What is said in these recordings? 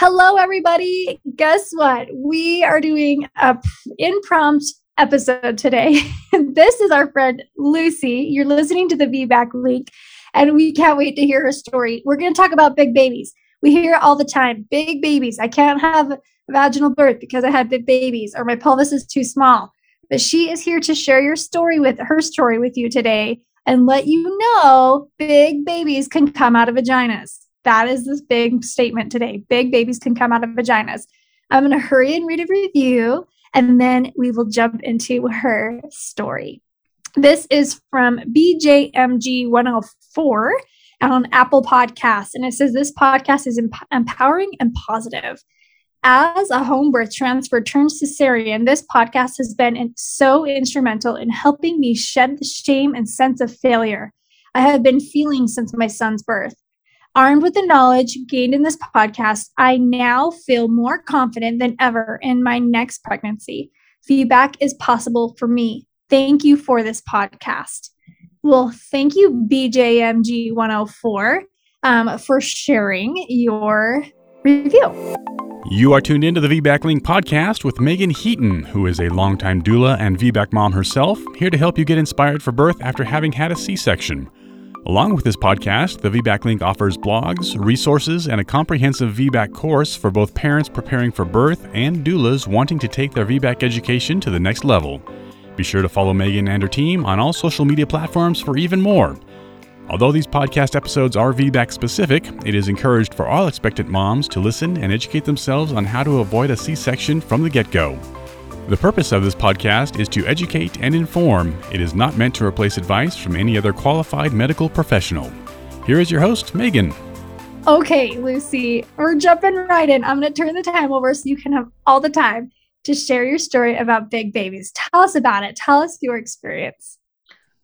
Hello, everybody. Guess what? We are doing a impromptu episode today. this is our friend Lucy. You're listening to the VBAC link, and we can't wait to hear her story. We're going to talk about big babies. We hear it all the time big babies. I can't have vaginal birth because I had big babies, or my pelvis is too small. But she is here to share your story with her story with you today and let you know big babies can come out of vaginas. That is this big statement today. Big babies can come out of vaginas. I'm going to hurry and read a review, and then we will jump into her story. This is from BJMG 104 on Apple Podcasts, and it says this podcast is emp- empowering and positive. As a home birth transfer turned cesarean, this podcast has been in, so instrumental in helping me shed the shame and sense of failure I have been feeling since my son's birth. Armed with the knowledge gained in this podcast, I now feel more confident than ever in my next pregnancy. VBAC is possible for me. Thank you for this podcast. Well, thank you, BJMG104, um, for sharing your review. You are tuned into the VBAC Link podcast with Meagan Heaton, who is a longtime doula and VBAC mom herself, here to help you get inspired for birth after having had a C section. Along with this podcast, the VBAC Link offers blogs, resources, and a comprehensive VBAC course for both parents preparing for birth and doulas wanting to take their VBAC education to the next level. Be sure to follow Meagan and her team on all social media platforms for even more. Although these podcast episodes are VBAC specific, it is encouraged for all expectant moms to listen and educate themselves on how to avoid a C section from the get go. The purpose of this podcast is to educate and inform. It is not meant to replace advice from any other qualified medical professional. Here is your host, Meagan. Okay, Lucy, we're jumping right in. I'm going to turn the time over so you can have all the time to share your story about big babies. Tell us about it. Tell us your experience.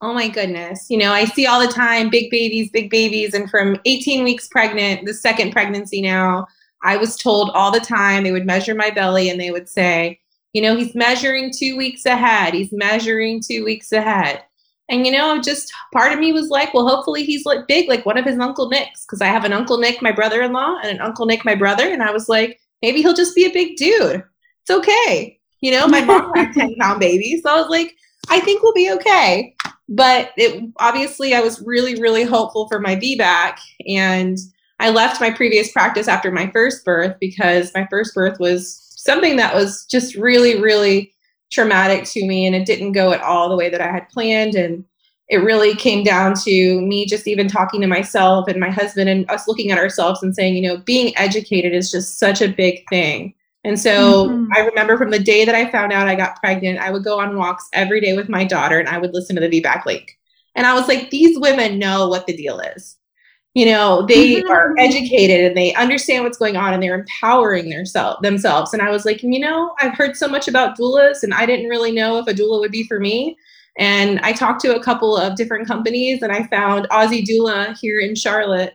Oh my goodness. You know, I see all the time big babies, big babies. And from 18 weeks pregnant, the second pregnancy now, I was told all the time they would measure my belly and they would say, you know, he's measuring two weeks ahead. He's measuring two weeks ahead. And, you know, just part of me was like, well, hopefully he's like big, like one of his Uncle Nicks, because I have an Uncle Nick, my brother in law, and an Uncle Nick, my brother. And I was like, maybe he'll just be a big dude. It's okay. You know, my mom had 10 pound baby. So I was like, I think we'll be okay but it obviously I was really, really hopeful for my VBAC. And I left my previous practice after my first birth because my first birth was something that was just really, really traumatic to me. And it didn't go at all the way that I had planned. And it really came down to me just even talking to myself and my husband and us looking at ourselves and saying, you know, being educated is just such a big thing. And so mm-hmm. I remember from the day that I found out I got pregnant, I would go on walks every day with my daughter and I would listen to the VBAC link. And I was like, these women know what the deal is. You know, they mm-hmm. are educated and they understand what's going on and they're empowering their self, themselves. And I was like, you know, I've heard so much about doulas and I didn't really know if a doula would be for me. And I talked to a couple of different companies and I found Aussie Doula here in Charlotte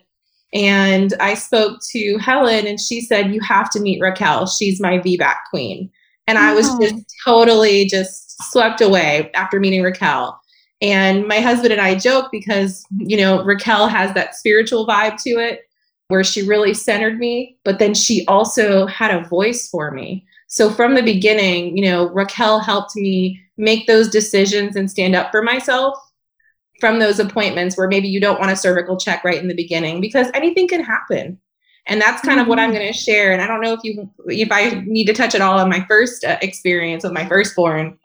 and I spoke to Helen and she said, You have to meet Raquel. She's my VBAC queen. And I was just totally just swept away after meeting Raquel. And my husband and I joke because, you know, Raquel has that spiritual vibe to it where she really centered me, but then she also had a voice for me. So from the beginning, you know, Raquel helped me make those decisions and stand up for myself from those appointments where maybe you don't want a cervical check right in the beginning because anything can happen and that's kind mm-hmm. of what i'm mm-hmm. going to share and i don't know if you if i need to touch it all on my first uh, experience with my firstborn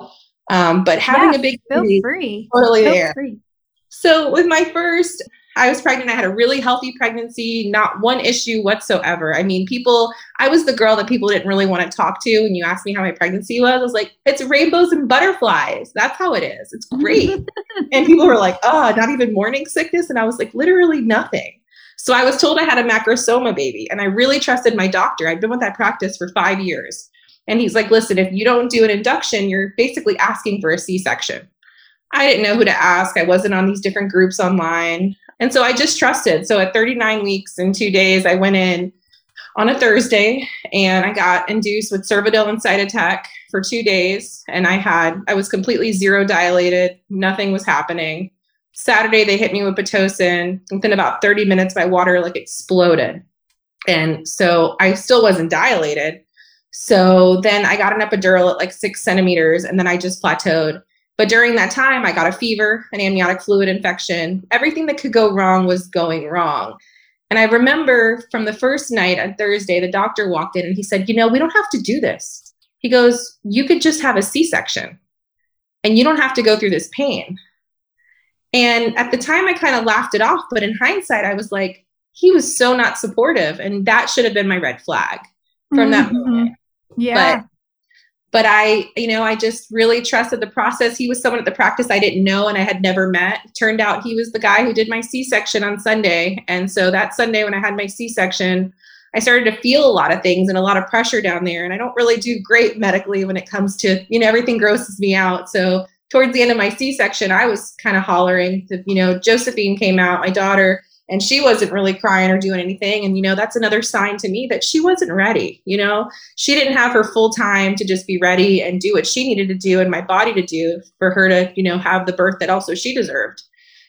um, but having yeah, a big feel free totally feel there free. so with my first I was pregnant. I had a really healthy pregnancy, not one issue whatsoever. I mean, people, I was the girl that people didn't really want to talk to when you asked me how my pregnancy was. I was like, it's rainbows and butterflies. That's how it is. It's great. and people were like, oh, not even morning sickness. And I was like, literally nothing. So I was told I had a macrosoma baby, and I really trusted my doctor. I'd been with that practice for five years. And he's like, listen, if you don't do an induction, you're basically asking for a C section. I didn't know who to ask. I wasn't on these different groups online. And so I just trusted. So at 39 weeks and two days, I went in on a Thursday and I got induced with Cervidil and Cytotec for two days. And I had, I was completely zero dilated, nothing was happening. Saturday, they hit me with Pitocin. Within about 30 minutes, my water like exploded. And so I still wasn't dilated. So then I got an epidural at like six centimeters and then I just plateaued. But during that time, I got a fever, an amniotic fluid infection. Everything that could go wrong was going wrong. And I remember from the first night on Thursday, the doctor walked in and he said, You know, we don't have to do this. He goes, You could just have a C section and you don't have to go through this pain. And at the time, I kind of laughed it off. But in hindsight, I was like, He was so not supportive. And that should have been my red flag from mm-hmm. that moment. Yeah. But but I, you know, I just really trusted the process. He was someone at the practice I didn't know and I had never met. Turned out he was the guy who did my C section on Sunday. And so that Sunday when I had my C section, I started to feel a lot of things and a lot of pressure down there. And I don't really do great medically when it comes to, you know, everything grosses me out. So towards the end of my C section, I was kind of hollering. You know, Josephine came out, my daughter, and she wasn't really crying or doing anything. And you know that's another sign to me that she wasn't ready you know? She didn't have her full time to just be ready and do what she needed to do and my body to do for her to you know have the birth that also she deserved.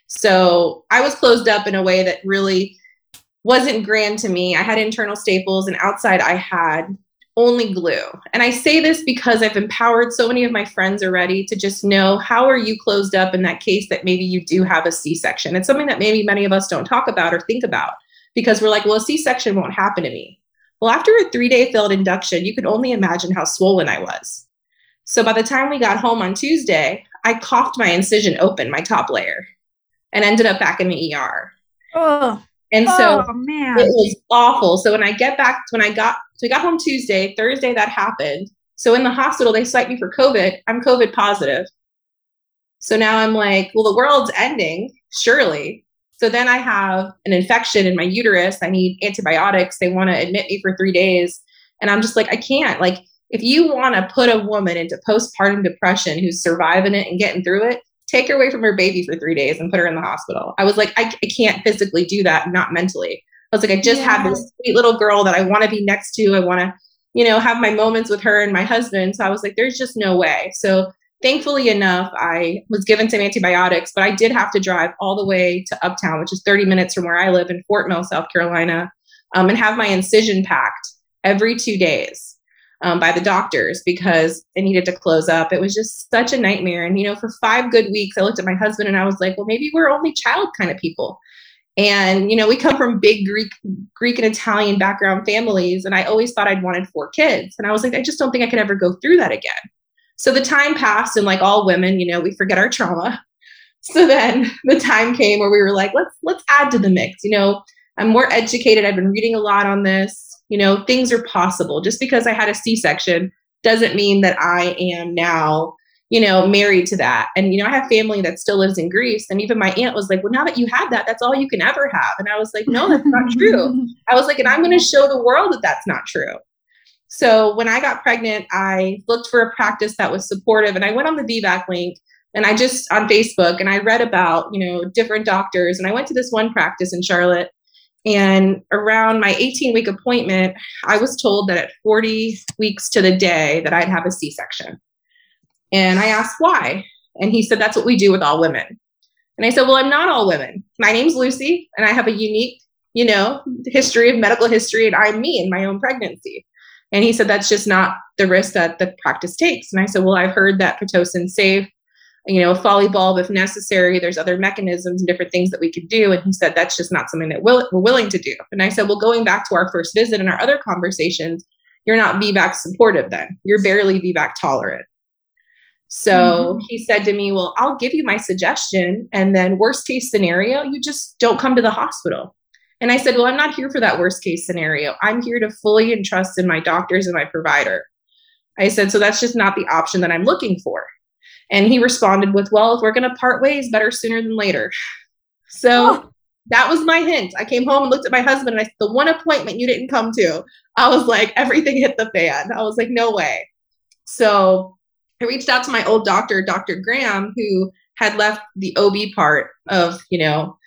So i was closed up in a way that really wasn't grand to me. I had internal staples and outside i had only glue. And I say this because I've empowered so many of my friends already to just know how are you closed up in that case that maybe you do have a C-section. It's something that maybe many of us don't talk about or think about because we're like, well, a C-section won't happen to me. Well, after a three-day failed induction, you could only imagine how swollen I was. So by the time we got home on Tuesday, I coughed my incision open, my top layer, and ended up back in the ER. Oh. And so oh, it was awful. So when I get back, when I got, so I got home Tuesday, Thursday that happened. So in the hospital, they cite me for COVID. I'm COVID positive. So now I'm like, well, the world's ending, surely. So then I have an infection in my uterus. I need antibiotics. They want to admit me for three days. And I'm just like, I can't. Like, if you want to put a woman into postpartum depression who's surviving it and getting through it, take her away from her baby for three days and put her in the hospital. I was like, I, I can't physically do that, not mentally. I was like, I just yeah. have this sweet little girl that I want to be next to. I want to, you know, have my moments with her and my husband. So I was like, there's just no way. So thankfully enough, I was given some antibiotics, but I did have to drive all the way to Uptown, which is 30 minutes from where I live in Fort Mill, South Carolina, um, and have my incision packed every two days um, by the doctors because it needed to close up. It was just such a nightmare. And, you know, for five good weeks, I looked at my husband and I was like, well, maybe we're only child kind of people. And, you know, we come from big Greek, Greek and Italian background families. And I always thought I'd wanted four kids. And I was like, I just don't think I could ever go through that again. So the time passed, and like all women, you know, we forget our trauma. So then the time came where we were like, let's let's add to the mix. You know, I'm more educated. I've been reading a lot on this. You know, things are possible. Just because I had a C section doesn't mean that I am now, you know, married to that. And, you know, I have family that still lives in Greece. And even my aunt was like, well, now that you have that, that's all you can ever have. And I was like, no, that's not true. I was like, and I'm going to show the world that that's not true. So when I got pregnant, I looked for a practice that was supportive and I went on the VBAC link and I just on Facebook and I read about, you know, different doctors and I went to this one practice in Charlotte and around my 18 week appointment, I was told that at 40 weeks to the day that I'd have a C section. And I asked why. And he said, that's what we do with all women. And I said, well, I'm not all women. My name's Lucy, and I have a unique, you know, history of medical history, and I'm me in my own pregnancy. And he said, that's just not the risk that the practice takes. And I said, well, I've heard that Pitocin's safe you know, a Foley bulb if necessary. There's other mechanisms and different things that we could do. And he said, that's just not something that we're willing to do. And I said, well, going back to our first visit and our other conversations, you're not VBAC supportive then. You're barely VBAC tolerant. So mm-hmm. he said to me, well, I'll give you my suggestion. And then worst case scenario, you just don't come to the hospital. And I said, well, I'm not here for that worst case scenario. I'm here to fully entrust in my doctors and my provider. I said, so that's just not the option that I'm looking for. And he responded with, Well, if we're going to part ways, better sooner than later. So oh. that was my hint. I came home and looked at my husband and I said, The one appointment you didn't come to, I was like, everything hit the fan. I was like, No way. So I reached out to my old doctor, Dr. Graham, who had left the OB part of, you know,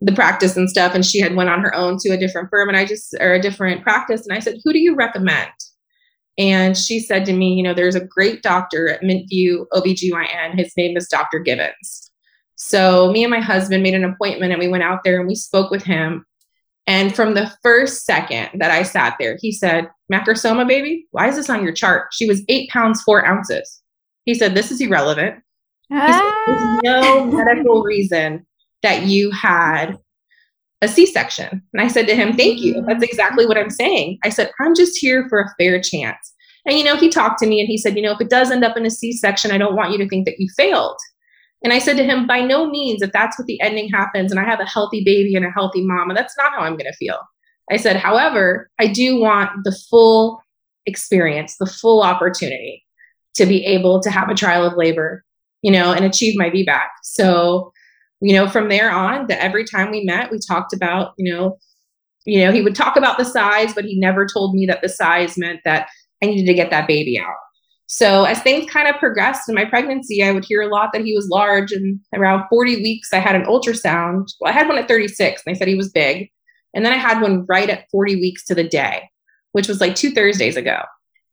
the practice and stuff and she had went on her own to a different firm and I just or a different practice and I said, "Who do you recommend?" And she said to me, you know, there's a great doctor at Mintview OBGYN. His name is Dr. Gibbons. So me and my husband made an appointment and we went out there and we spoke with him. And from the first second that I sat there, he said, Macrosoma, baby, why is this on your chart? She was eight pounds, four ounces. He said, This is irrelevant. Ah. Said, There's no medical reason that you had a C section. And I said to him, Thank you. That's exactly what I'm saying. I said, I'm just here for a fair chance. And, you know, he talked to me and he said, You know, if it does end up in a C section, I don't want you to think that you failed. And I said to him, by no means, if that's what the ending happens and I have a healthy baby and a healthy mama, that's not how I'm going to feel. I said, however, I do want the full experience, the full opportunity to be able to have a trial of labor, you know, and achieve my VBAC. So, you know, from there on, that every time we met, we talked about, you know, you know, he would talk about the size, but he never told me that the size meant that I needed to get that baby out. So as things kind of progressed in my pregnancy, I would hear a lot that he was large. And around 40 weeks, I had an ultrasound. Well, I had one at 36, and they said he was big. And then I had one right at 40 weeks to the day, which was like two Thursdays ago.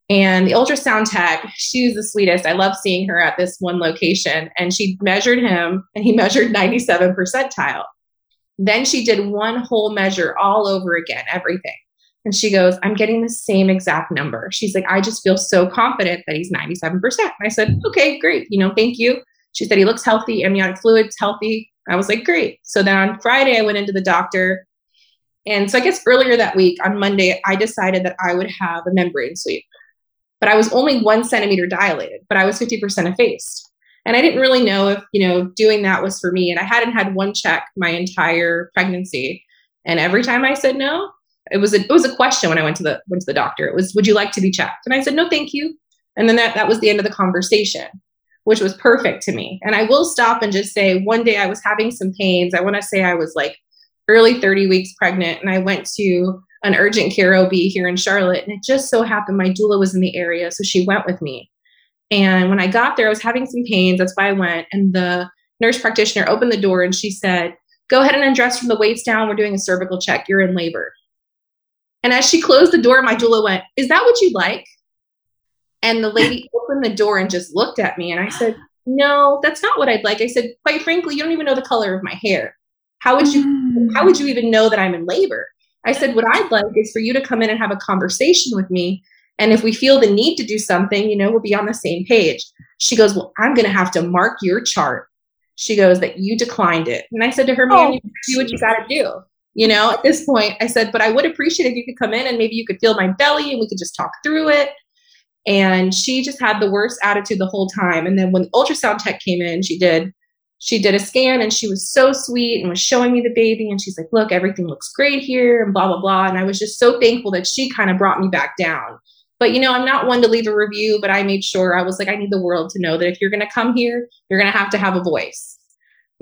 And the ultrasound tech, she was the sweetest. I love seeing her at this one location. And she measured him, and he measured 97 percentile. Then she did one whole measure all over again, everything. And she goes, I'm getting the same exact number. She's like, I just feel so confident that he's 97%. And I said, okay, great. You know, thank you. She said, he looks healthy, amniotic fluid's healthy. I was like, great. So then on Friday, I went into the doctor. And so I guess earlier that week on Monday, I decided that I would have a membrane sweep. But I was only one centimeter dilated, but I was 50% effaced. And I didn't really know if, you know, doing that was for me. And I hadn't had one check my entire pregnancy. And every time I said no, it was a it was a question when I went to the went to the doctor. It was, would you like to be checked? And I said, no, thank you. And then that that was the end of the conversation, which was perfect to me. And I will stop and just say, one day I was having some pains. I want to say I was like early 30 weeks pregnant, and I went to an urgent care OB here in Charlotte, and it just so happened my doula was in the area, so she went with me. And when I got there, I was having some pains. That's why I went. And the nurse practitioner opened the door and she said, Go ahead and undress from the waist down. We're doing a cervical check. You're in labor. And as she closed the door, my doula went, Is that what you like? And the lady opened the door and just looked at me. And I said, No, that's not what I'd like. I said, Quite frankly, you don't even know the color of my hair. How would you mm. how would you even know that I'm in labor? I said, What I'd like is for you to come in and have a conversation with me. And if we feel the need to do something, you know, we'll be on the same page. She goes, Well, I'm going to have to mark your chart. She goes, That you declined it. And I said to her, Man, oh, you do what you got to do. You know, at this point, I said, but I would appreciate if you could come in and maybe you could feel my belly and we could just talk through it. And she just had the worst attitude the whole time. And then when the ultrasound tech came in, she did she did a scan and she was so sweet and was showing me the baby and she's like, look, everything looks great here and blah blah blah. And I was just so thankful that she kind of brought me back down. But you know, I'm not one to leave a review, but I made sure I was like, I need the world to know that if you're gonna come here, you're gonna have to have a voice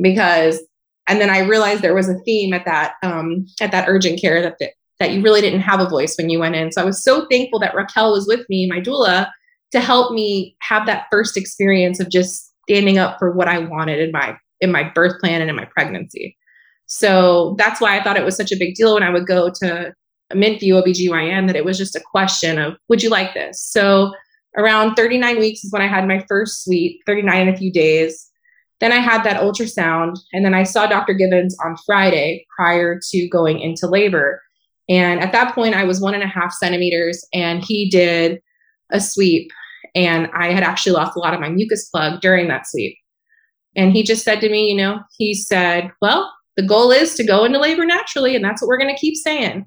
because and then I realized there was a theme at that um, at that urgent care that the, that you really didn't have a voice when you went in. So I was so thankful that Raquel was with me, my doula, to help me have that first experience of just standing up for what I wanted in my in my birth plan and in my pregnancy. So that's why I thought it was such a big deal when I would go to a MintView OBGYN that it was just a question of, would you like this? So around 39 weeks is when I had my first sweep, 39 in a few days. Then I had that ultrasound, and then I saw Dr. Gibbons on Friday prior to going into labor. And at that point, I was one and a half centimeters, and he did a sweep. And I had actually lost a lot of my mucus plug during that sleep. And he just said to me, you know, he said, Well, the goal is to go into labor naturally, and that's what we're going to keep saying.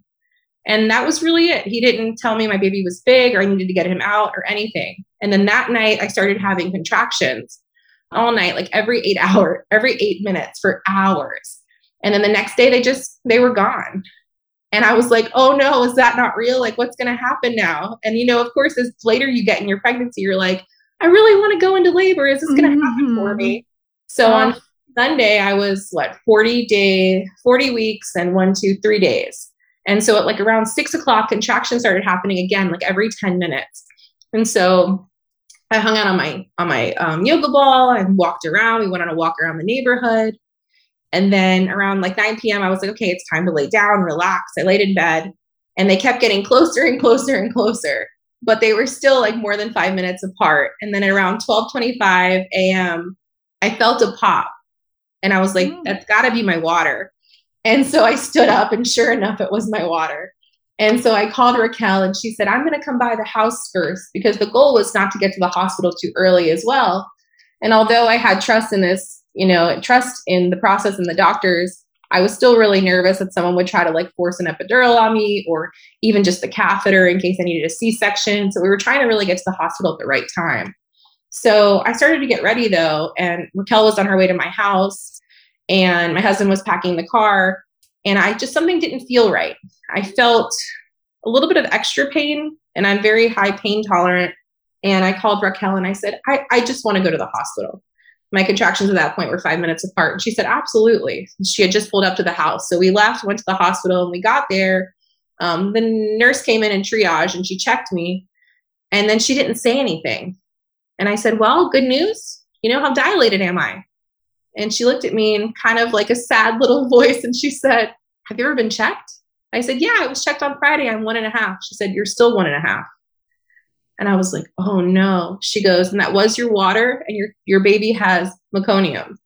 And that was really it. He didn't tell me my baby was big or I needed to get him out or anything. And then that night, I started having contractions all night, like every eight hour, every eight minutes for hours. And then the next day they just they were gone. And I was like, oh no, is that not real? Like, what's gonna happen now? And you know, of course, as later you get in your pregnancy, you're like, I really want to go into labor. Is this gonna mm-hmm. happen for me? Mm-hmm. So on Sunday, I was what 40 day, 40 weeks and one, two, three days. And so at like around six o'clock, contractions started happening again, like every 10 minutes. And so I hung out on my on my um, yoga ball and walked around. We went on a walk around the neighborhood. And then around like 9 p.m., I was like, okay, it's time to lay down, relax. I laid in bed and they kept getting closer and closer and closer, but they were still like more than five minutes apart. And then around 12:25 a.m., I felt a pop, and I was like, mm. that's got to be my water. And so I stood up, and sure enough, it was my water. And so I called Raquel, and she said, I'm going to come by the house first because the goal was not to get to the hospital too early as well. And although I had trust in this, you know, trust in the process and the doctors, I was still really nervous that someone would try to like force an epidural on me or even just the catheter in case I needed a C section. So we were trying to really get to the hospital at the right time. So I started to get ready though, and Raquel was on her way to my house, and my husband was packing the car, and I just something didn't feel right. I felt a little bit of extra pain, and I'm very high pain tolerant. And I called Raquel and I said, I, I just want to go to the hospital. My contractions at that point were five minutes apart. And she said, Absolutely. She had just pulled up to the house. So we left, went to the hospital, and we got there. Um, the nurse came in and triage and she checked me. And then she didn't say anything. And I said, Well, good news. You know, how dilated am I? And she looked at me in kind of like a sad little voice and she said, Have you ever been checked? I said, Yeah, I was checked on Friday. I'm one and a half. She said, You're still one and a half. And I was like, Oh no. She goes, And that was your water, and your, your baby has meconium.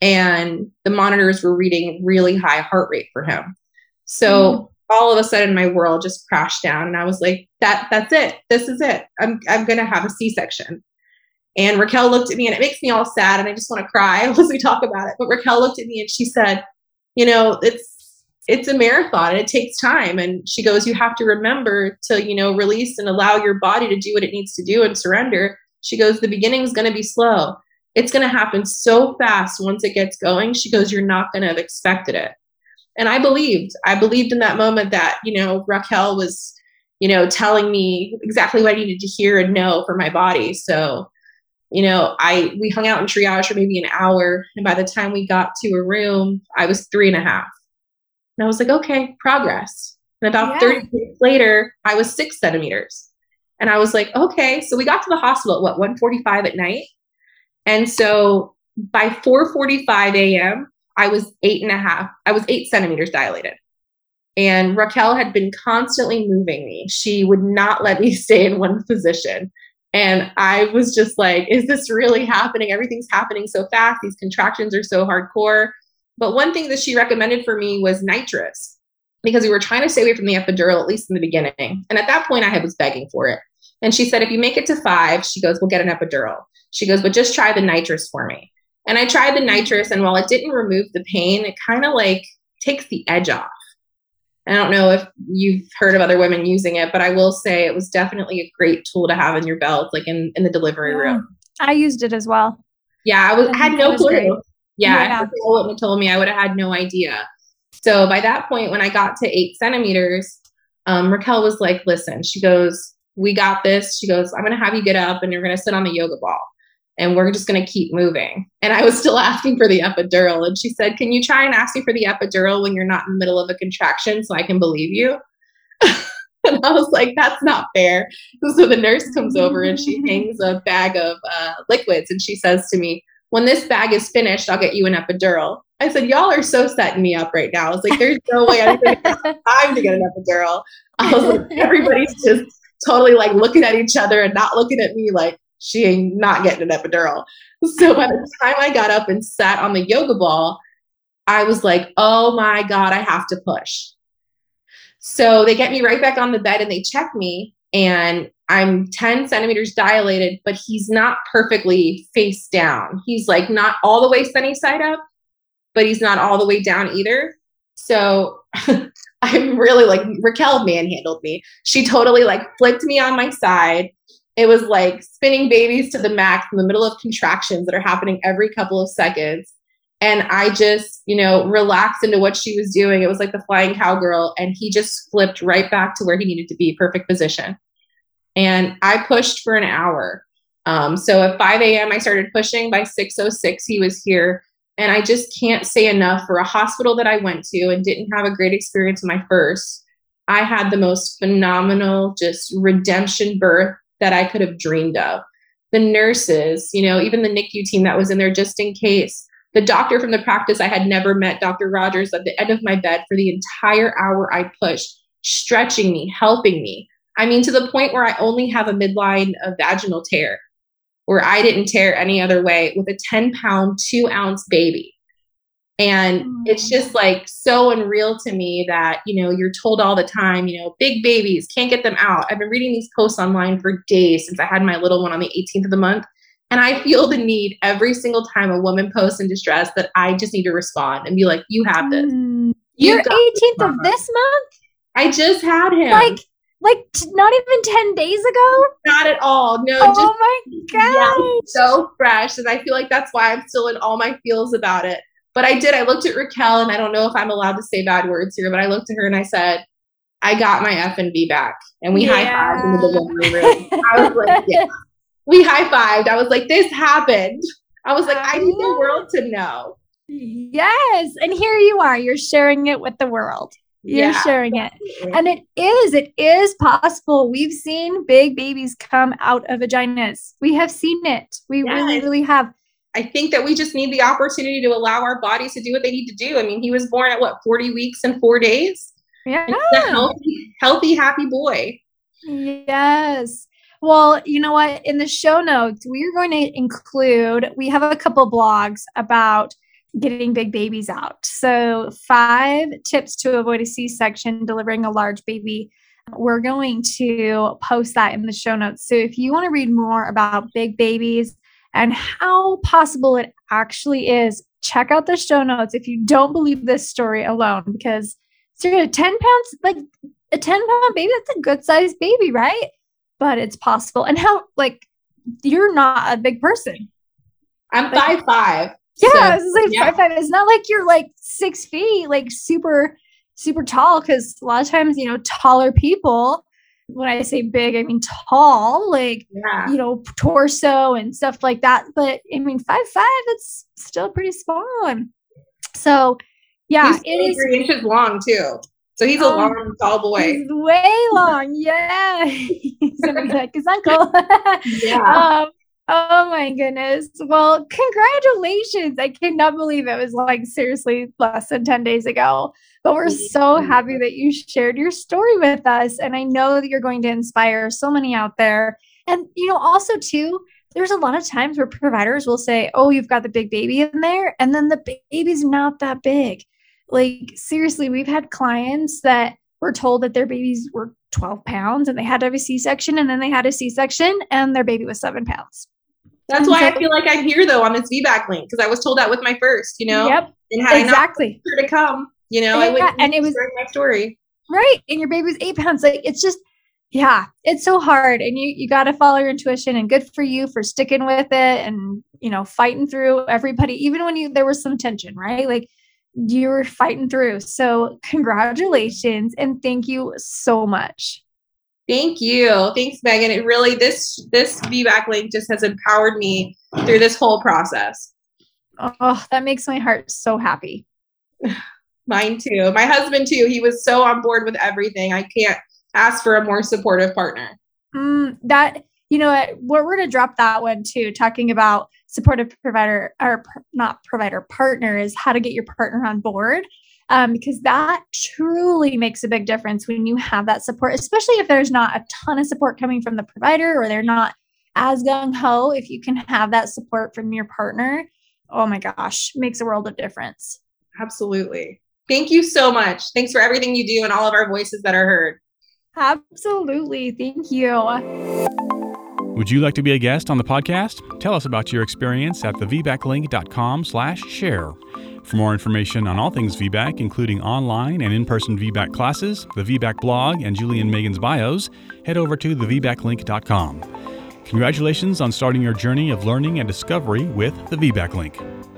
And the monitors were reading really high heart rate for him. So mm all of a sudden my world just crashed down and I was like, that that's it. This is it. I'm I'm gonna have a C-section. And Raquel looked at me and it makes me all sad and I just want to cry as we talk about it. But Raquel looked at me and she said, you know, it's it's a marathon and it takes time. And she goes, you have to remember to, you know, release and allow your body to do what it needs to do and surrender. She goes, the beginning is going to be slow. It's going to happen so fast once it gets going. She goes, you're not going to have expected it and I believed. I believed in that moment that, you know, Raquel was, you know, telling me exactly what I needed to hear and know for my body. So, you know, I we hung out in triage for maybe an hour. And by the time we got to a room, I was three and a half. And I was like, okay, progress. And about yeah. 30 minutes later, I was six centimeters. And I was like, okay. So we got to the hospital at what, 145 at night. And so by 4:45 a.m., I was eight and a half, I was eight centimeters dilated. And Raquel had been constantly moving me. She would not let me stay in one position. And I was just like, is this really happening? Everything's happening so fast. These contractions are so hardcore. But one thing that she recommended for me was nitrous because we were trying to stay away from the epidural, at least in the beginning. And at that point, I was begging for it. And she said, if you make it to five, she goes, we'll get an epidural. She goes, but just try the nitrous for me. And I tried the nitrous, and while it didn't remove the pain, it kind of like takes the edge off. I don't know if you've heard of other women using it, but I will say it was definitely a great tool to have in your belt, like in, in the delivery room. I used it as well. Yeah, I was I had no clue. Great. Yeah, if wouldn't have told me, I would have had no idea. So by that point, when I got to eight centimeters, um, Raquel was like, "Listen," she goes, "We got this." She goes, "I'm going to have you get up, and you're going to sit on the yoga ball." and we're just going to keep moving. And I was still asking for the epidural. And she said, Can you try and ask me for the epidural when you're not in the middle of a contraction so I can believe you? and I was like, That's not fair. So the nurse comes over and she hangs a bag of uh, liquids and she says to me, When this bag is finished, I'll get you an epidural. I said, Y'all are so setting me up right now. I was like, There's no way I'm going to have time to get an epidural. I was like, Everybody's just totally like looking at each other and not looking at me like, she ain't not getting an epidural. So by the time I got up and sat on the yoga ball, I was like, oh my God, I have to push. So they get me right back on the bed and they check me, and I'm 10 centimeters dilated, but he's not perfectly face down. He's like not all the way sunny side up, but he's not all the way down either. So I'm really like Raquel manhandled me. She totally like flipped me on my side it was like spinning babies to the max in the middle of contractions that are happening every couple of seconds. And I just, you know, relaxed into what she was doing. It was like the flying cowgirl. And he just flipped right back to where he needed to be, perfect position. And I pushed for an hour. Um, so at 5 a.m., I started pushing. By 6.06, he was here. And I just can't say enough for a hospital that I went to and didn't have a great experience in my first. I had the most phenomenal, just redemption birth that I could have dreamed of. The nurses, you know, even the NICU team that was in there just in case. The doctor from the practice, I had never met Dr. Rogers at the end of my bed for the entire hour I pushed, stretching me, helping me. I mean, to the point where I only have a midline of vaginal tear, where I didn't tear any other way with a 10 pound, two ounce baby. And Mm. it's just like so unreal to me that, you know, you're told all the time, you know, big babies, can't get them out. I've been reading these posts online for days since I had my little one on the 18th of the month. And I feel the need every single time a woman posts in distress that I just need to respond and be like, you have this. Mm. You You're got 18th of this month? I just had him. Like, like t- not even 10 days ago? not at all. No, oh just Oh my Yeah, so fresh. And I feel like that's why I'm still in all my feels about it. But I did. I looked at Raquel, and I don't know if I'm allowed to say bad words here, but I looked at her and I said, I got my effing VBAC. And we high fived in the delivery room. I was like, yeah. We high fived. I was like, this happened. I was like, I need the world to know. Yes. And here you are. You're sharing it with the world. You're Yeah. sharing it. And it is, it is possible. We've seen big babies come out of vaginas. We have seen it. We really, Yes. really have. I think that we just need the opportunity to allow our bodies to do what they need to do. I mean, he was born at what, 40 weeks and four days? Yeah. A healthy, healthy, happy boy. Yes. Well, you know what? In the show notes, we are going to include, we have a couple blogs about getting big babies out. So, five tips to avoid a C section delivering a large baby. We're going to post that in the show notes. So, if you want to read more about big babies and how possible it actually is, check out the show notes if you don't believe this story alone, because seriously, 10 pounds, like a 10 pound baby, that's a good sized baby, right? But it's possible. And how, like, you're not a big person. I'm five five. Yeah, So, like yeah. five five. It's not like you're like six feet, like super, super tall. Because a lot of times, you know, taller people. When I say big, I mean tall, like Yeah. you know, torso and stuff like that. But I mean, five five, it's still pretty small. And so, yeah, it is. three inches long too. So he's a Oh, long, tall boy. He's way long. Yeah, he's gonna be like his uncle. Yeah. um, oh my goodness. Well, congratulations. I cannot believe it was like seriously less than 10 days ago. But we're so happy that you shared your story with us. And I know that you're going to inspire so many out there. And, you know, also, too, there's a lot of times where providers will say, Oh, you've got the big baby in there. And then the baby's not that big. Like, seriously, we've had clients that were told that their babies were 12 pounds and they had to have a C section. And then they had a C section and their baby was seven pounds. That's why I feel like I'm here though on this VBAC link because I was told that with my first, you know. Yep. And had Exactly. I to come, you know, I Yeah, wouldn't and it was- my story. right and your baby's eight pounds like it's just yeah it's so hard and you you got to follow your intuition and good for you for sticking with it and you know fighting through everybody even when you there was some tension right like you were fighting through so congratulations and thank you so much Thank you. Thanks, Meagan. It really this this VBAC link just has empowered me through this whole process. oh that makes my heart so happy Mine too. My husband too. He was so on board with everything. I can't ask for a more supportive partner. Mm, that you know what we're, we're going to drop that one too talking about supportive provider or not provider partner is how to get your partner on board um, because that truly makes a big difference when you have that support especially if there's not a ton of support coming from the provider or they're not as gung-ho if you can have that support from your partner oh my gosh makes a world of difference Absolutely. Thank you so much. Thanks for everything you do and all of our voices that are heard. absolutely thank you Would you like to be a guest on the podcast? Tell us about your experience at thevbaclink.com slash share. For more information on all things VBAC, including online and in-person VBAC classes, the VBAC blog, and Julie and Meagan's bios, head over to thevbaclink.com. Congratulations on starting your journey of learning and discovery with the VBAC Link.